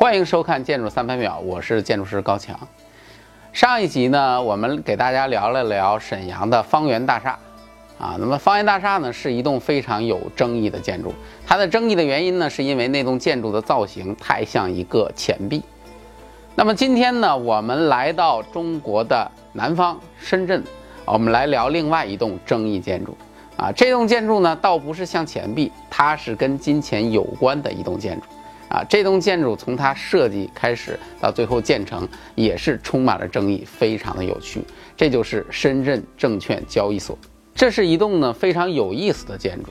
欢迎收看《建筑三百秒》，我是建筑师高强。上一集呢，我们给大家聊了聊沈阳的方圆大厦啊。那么方圆大厦呢，是一栋非常有争议的建筑。它的争议的原因呢，是因为那栋建筑的造型太像一个钱币。那么今天呢，我们来到中国的南方深圳，我们来聊另外一栋争议建筑啊。这栋建筑呢，倒不是像钱币，它是跟金钱有关的一栋建筑。啊，这栋建筑从它设计开始到最后建成，也是充满了争议，非常的有趣。这就是深圳证券交易所。这是一栋呢非常有意思的建筑。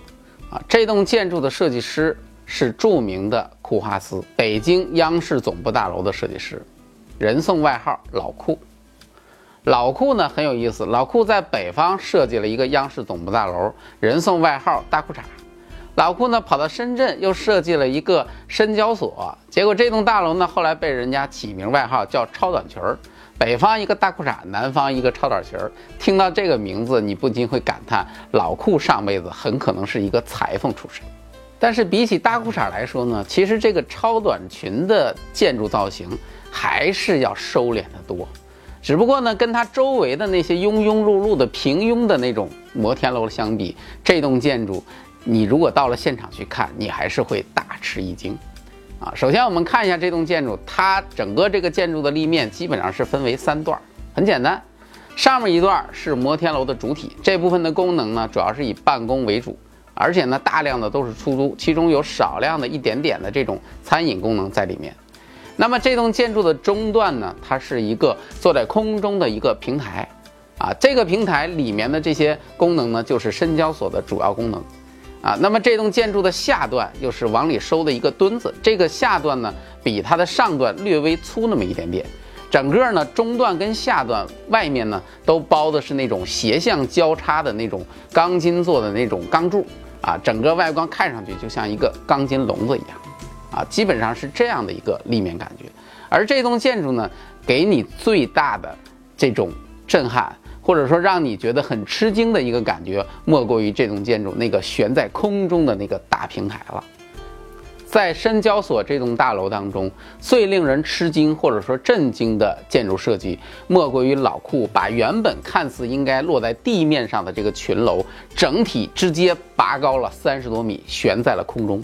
啊，这栋建筑的设计师是著名的库哈斯，北京央视总部大楼的设计师，人送外号老库。老库呢很有意思，老库在北方设计了一个央视总部大楼，人送外号大裤衩。老库呢跑到深圳又设计了一个深交所，结果这栋大楼呢后来被人家起名外号叫超短裙儿，北方一个大裤衩，南方一个超短裙儿。听到这个名字，你不禁会感叹，老库上辈子很可能是一个裁缝出身。但是比起大裤衩来说呢，其实这个超短裙的建筑造型还是要收敛得多。只不过呢，跟它周围的那些庸庸碌碌的平庸的那种摩天楼相比，这栋建筑。你如果到了现场去看，你还是会大吃一惊，啊！首先我们看一下这栋建筑，它整个这个建筑的立面基本上是分为三段，很简单，上面一段是摩天楼的主体，这部分的功能呢主要是以办公为主，而且呢大量的都是出租，其中有少量的一点点的这种餐饮功能在里面。那么这栋建筑的中段呢，它是一个坐在空中的一个平台，啊，这个平台里面的这些功能呢，就是深交所的主要功能。啊，那么这栋建筑的下段又是往里收的一个墩子，这个下段呢比它的上段略微粗那么一点点，整个呢中段跟下段外面呢都包的是那种斜向交叉的那种钢筋做的那种钢柱啊，整个外观看上去就像一个钢筋笼子一样，啊，基本上是这样的一个立面感觉，而这栋建筑呢给你最大的这种震撼。或者说让你觉得很吃惊的一个感觉，莫过于这栋建筑那个悬在空中的那个大平台了。在深交所这栋大楼当中，最令人吃惊或者说震惊的建筑设计，莫过于老库把原本看似应该落在地面上的这个群楼，整体直接拔高了三十多米，悬在了空中。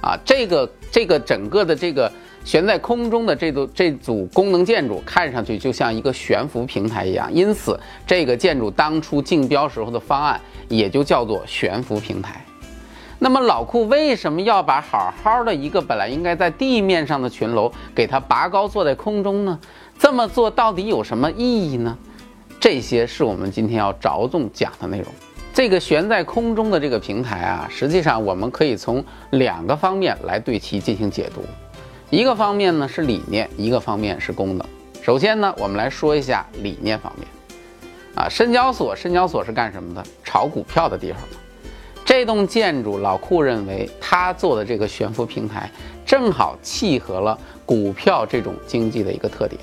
啊，这个这个整个的这个。悬在空中的这组这组功能建筑看上去就像一个悬浮平台一样，因此这个建筑当初竞标时候的方案也就叫做悬浮平台。那么老库为什么要把好好的一个本来应该在地面上的群楼给它拔高坐在空中呢？这么做到底有什么意义呢？这些是我们今天要着重讲的内容。这个悬在空中的这个平台啊，实际上我们可以从两个方面来对其进行解读。一个方面呢是理念，一个方面是功能。首先呢，我们来说一下理念方面。啊，深交所，深交所是干什么的？炒股票的地方。这栋建筑，老库认为他做的这个悬浮平台，正好契合了股票这种经济的一个特点。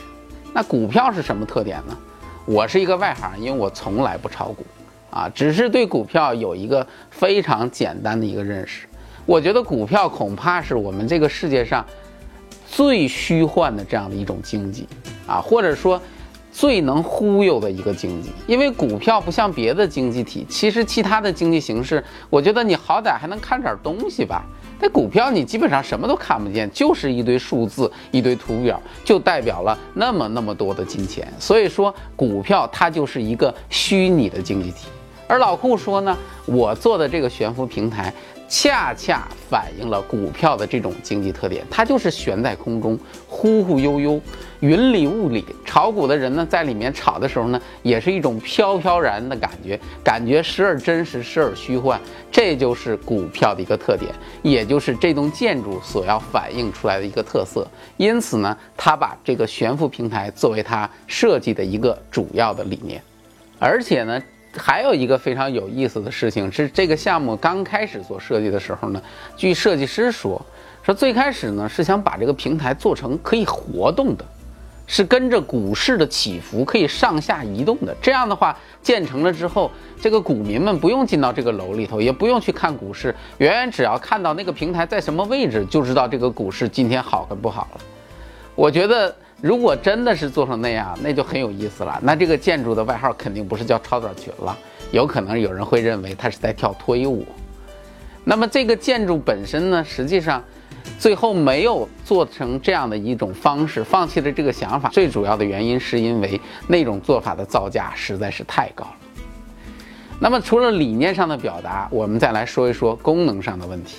那股票是什么特点呢？我是一个外行，因为我从来不炒股，啊，只是对股票有一个非常简单的一个认识。我觉得股票恐怕是我们这个世界上。最虚幻的这样的一种经济啊，或者说最能忽悠的一个经济，因为股票不像别的经济体，其实其他的经济形式，我觉得你好歹还能看点东西吧。那股票你基本上什么都看不见，就是一堆数字、一堆图表，就代表了那么那么多的金钱。所以说，股票它就是一个虚拟的经济体。而老库说呢，我做的这个悬浮平台。恰恰反映了股票的这种经济特点，它就是悬在空中，忽忽悠悠，云里雾里。炒股的人呢，在里面炒的时候呢，也是一种飘飘然的感觉，感觉时而真实，时而虚幻。这就是股票的一个特点，也就是这栋建筑所要反映出来的一个特色。因此呢，他把这个悬浮平台作为他设计的一个主要的理念，而且呢。还有一个非常有意思的事情是，这个项目刚开始做设计的时候呢，据设计师说，说最开始呢是想把这个平台做成可以活动的，是跟着股市的起伏可以上下移动的。这样的话，建成了之后，这个股民们不用进到这个楼里头，也不用去看股市，远远只要看到那个平台在什么位置，就知道这个股市今天好跟不好了。我觉得如果真的是做成那样，那就很有意思了。那这个建筑的外号肯定不是叫超短裙了，有可能有人会认为它是在跳脱衣舞。那么这个建筑本身呢，实际上最后没有做成这样的一种方式，放弃了这个想法。最主要的原因是因为那种做法的造价实在是太高了。那么除了理念上的表达，我们再来说一说功能上的问题。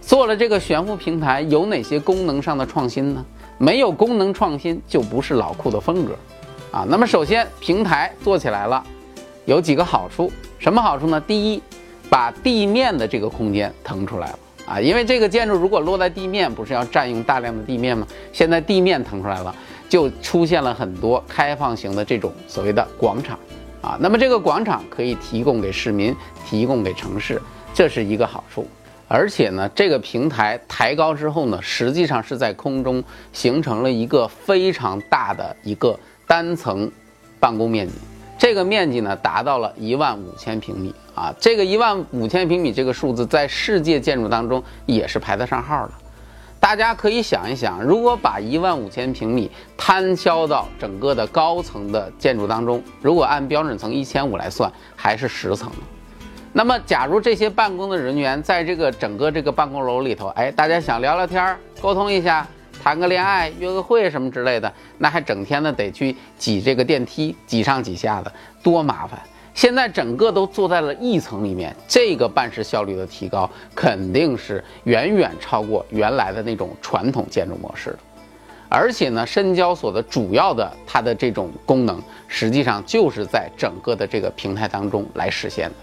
做了这个悬浮平台，有哪些功能上的创新呢？没有功能创新，就不是老库的风格啊。那么首先，平台做起来了，有几个好处。什么好处呢？第一。把地面的这个空间腾出来了啊，因为这个建筑如果落在地面，不是要占用大量的地面吗？现在地面腾出来了，就出现了很多开放型的这种所谓的广场啊。那么这个广场可以提供给市民，提供给城市，这是一个好处。而且呢，这个平台抬高之后呢，实际上是在空中形成了一个非常大的一个单层办公面积。这个面积呢，达到了一万五千平米啊！这个一万五千平米这个数字，在世界建筑当中也是排得上号的。大家可以想一想，如果把一万五千平米摊销到整个的高层的建筑当中，如果按标准层一千五来算，还是十层。那么，假如这些办公的人员在这个整个这个办公楼里头，哎，大家想聊聊天沟通一下。谈个恋爱、约个会什么之类的，那还整天的得去挤这个电梯，挤上挤下的，多麻烦。现在整个都坐在了一层里面，这个办事效率的提高，肯定是远远超过原来的那种传统建筑模式的。而且呢，深交所的主要的它的这种功能，实际上就是在整个的这个平台当中来实现的。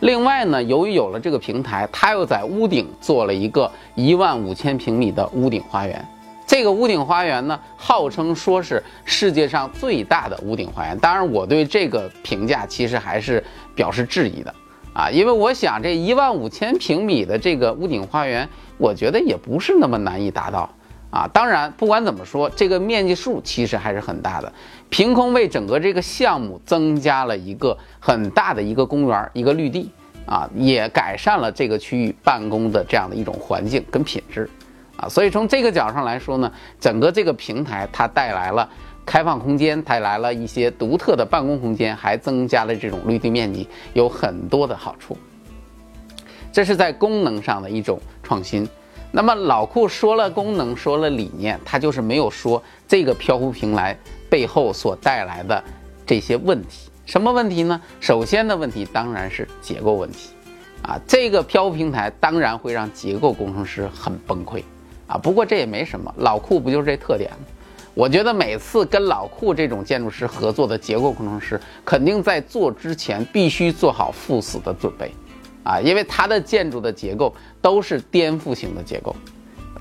另外呢，由于有了这个平台，它又在屋顶做了一个一万五千平米的屋顶花园。这个屋顶花园呢，号称说是世界上最大的屋顶花园。当然，我对这个评价其实还是表示质疑的啊，因为我想这一万五千平米的这个屋顶花园，我觉得也不是那么难以达到啊。当然，不管怎么说，这个面积数其实还是很大的。凭空为整个这个项目增加了一个很大的一个公园，一个绿地啊，也改善了这个区域办公的这样的一种环境跟品质啊。所以从这个角上来说呢，整个这个平台它带来了开放空间，带来了一些独特的办公空间，还增加了这种绿地面积，有很多的好处。这是在功能上的一种创新。那么老库说了功能，说了理念，他就是没有说这个漂浮平台。背后所带来的这些问题，什么问题呢？首先的问题当然是结构问题，啊，这个漂浮平台当然会让结构工程师很崩溃，啊，不过这也没什么，老库不就是这特点吗？我觉得每次跟老库这种建筑师合作的结构工程师，肯定在做之前必须做好赴死的准备，啊，因为它的建筑的结构都是颠覆性的结构，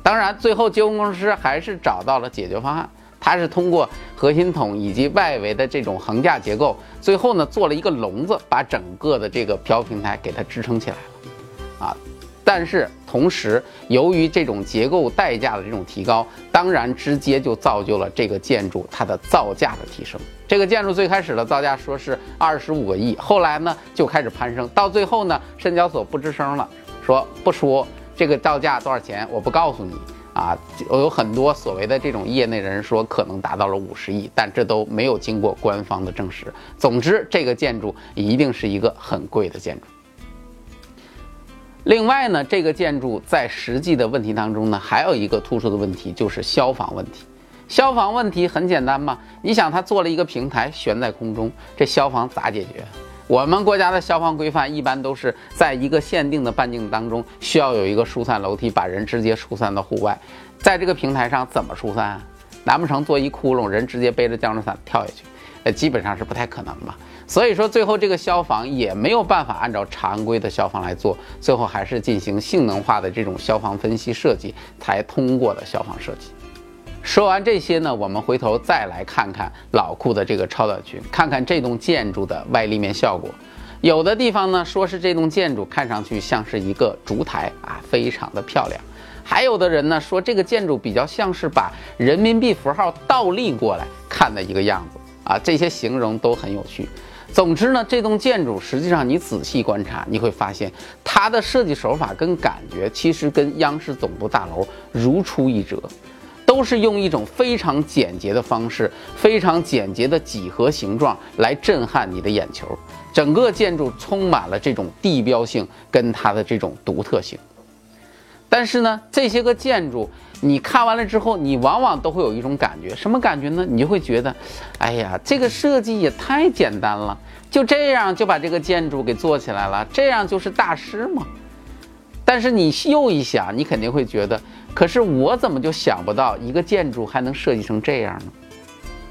当然最后结构工程师还是找到了解决方案。它是通过核心筒以及外围的这种横架结构，最后呢做了一个笼子，把整个的这个漂浮平台给它支撑起来了，啊，但是同时由于这种结构代价的这种提高，当然直接就造就了这个建筑它的造价的提升。这个建筑最开始的造价说是二十五个亿，后来呢就开始攀升，到最后呢深交所不吱声了，说不说这个造价多少钱，我不告诉你。啊，有很多所谓的这种业内人说可能达到了五十亿，但这都没有经过官方的证实。总之，这个建筑一定是一个很贵的建筑。另外呢，这个建筑在实际的问题当中呢，还有一个突出的问题就是消防问题。消防问题很简单嘛，你想它做了一个平台悬在空中，这消防咋解决？我们国家的消防规范一般都是在一个限定的半径当中，需要有一个疏散楼梯，把人直接疏散到户外。在这个平台上怎么疏散？难不成做一窟窿，人直接背着降落伞跳下去？呃，基本上是不太可能吧。所以说，最后这个消防也没有办法按照常规的消防来做，最后还是进行性能化的这种消防分析设计才通过的消防设计。说完这些呢，我们回头再来看看老库的这个超短裙，看看这栋建筑的外立面效果。有的地方呢，说是这栋建筑看上去像是一个烛台啊，非常的漂亮；还有的人呢，说这个建筑比较像是把人民币符号倒立过来看的一个样子啊，这些形容都很有趣。总之呢，这栋建筑实际上你仔细观察，你会发现它的设计手法跟感觉其实跟央视总部大楼如出一辙。都是用一种非常简洁的方式，非常简洁的几何形状来震撼你的眼球。整个建筑充满了这种地标性跟它的这种独特性。但是呢，这些个建筑你看完了之后，你往往都会有一种感觉，什么感觉呢？你就会觉得，哎呀，这个设计也太简单了，就这样就把这个建筑给做起来了，这样就是大师吗？但是你又一想，你肯定会觉得，可是我怎么就想不到一个建筑还能设计成这样呢？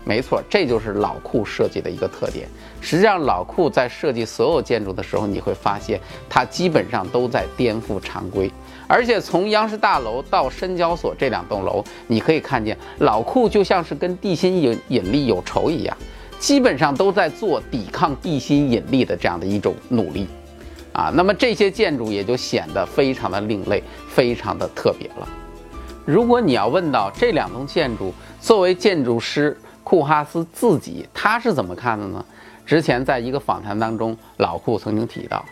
没错，这就是老库设计的一个特点。实际上，老库在设计所有建筑的时候，你会发现它基本上都在颠覆常规。而且从央视大楼到深交所这两栋楼，你可以看见老库就像是跟地心引引力有仇一样，基本上都在做抵抗地心引力的这样的一种努力。啊，那么这些建筑也就显得非常的另类，非常的特别了。如果你要问到这两栋建筑，作为建筑师库哈斯自己他是怎么看的呢？之前在一个访谈当中，老库曾经提到，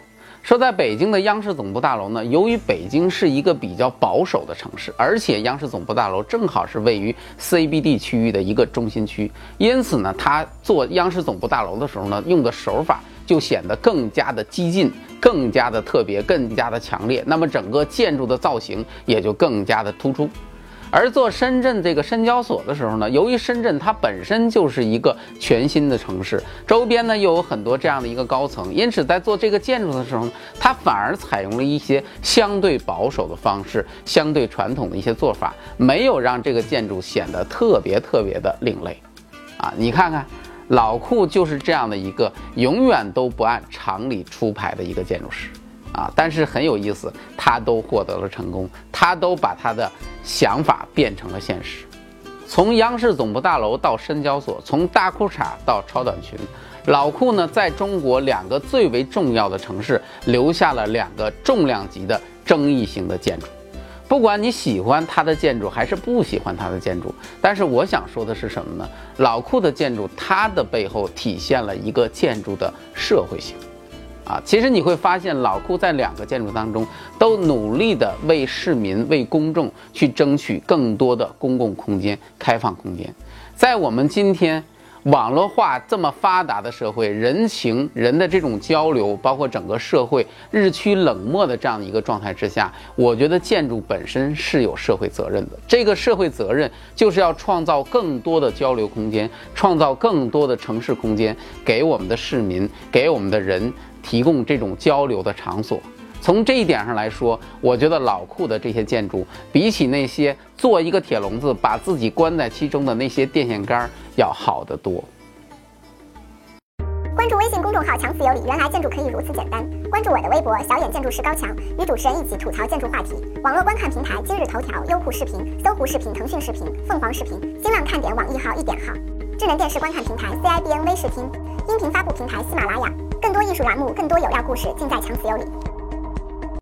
说在北京的央视总部大楼呢，由于北京是一个比较保守的城市，而且央视总部大楼正好是位于 CBD 区域的一个中心区，因此呢，他做央视总部大楼的时候呢，用的手法。就显得更加的激进，更加的特别，更加的强烈。那么整个建筑的造型也就更加的突出。而做深圳这个深交所的时候呢，由于深圳它本身就是一个全新的城市，周边呢又有很多这样的一个高层，因此在做这个建筑的时候，它反而采用了一些相对保守的方式，相对传统的一些做法，没有让这个建筑显得特别特别的另类。啊，你看看。老库就是这样的一个永远都不按常理出牌的一个建筑师，啊，但是很有意思，他都获得了成功，他都把他的想法变成了现实。从央视总部大楼到深交所，从大裤衩到超短裙，老库呢，在中国两个最为重要的城市留下了两个重量级的争议性的建筑。不管你喜欢它的建筑还是不喜欢它的建筑，但是我想说的是什么呢？老库的建筑，它的背后体现了一个建筑的社会性，啊，其实你会发现老库在两个建筑当中都努力的为市民、为公众去争取更多的公共空间、开放空间，在我们今天。网络化这么发达的社会，人情人的这种交流，包括整个社会日趋冷漠的这样的一个状态之下，我觉得建筑本身是有社会责任的。这个社会责任就是要创造更多的交流空间，创造更多的城市空间，给我们的市民，给我们的人提供这种交流的场所。从这一点上来说，我觉得老库的这些建筑，比起那些做一个铁笼子把自己关在其中的那些电线杆要好得多。关注微信公众号“强词有理”，原来建筑可以如此简单。关注我的微博“小眼建筑师高强”，与主持人一起吐槽建筑话题。网络观看平台：今日头条、优酷视频、搜狐视频、腾讯视频、凤凰视频、新浪看点、网易号、一点号。智能电视观看平台：CIBN 微视听。音频发布平台：喜马拉雅。更多艺术栏目，更多有料故事，尽在强词有理。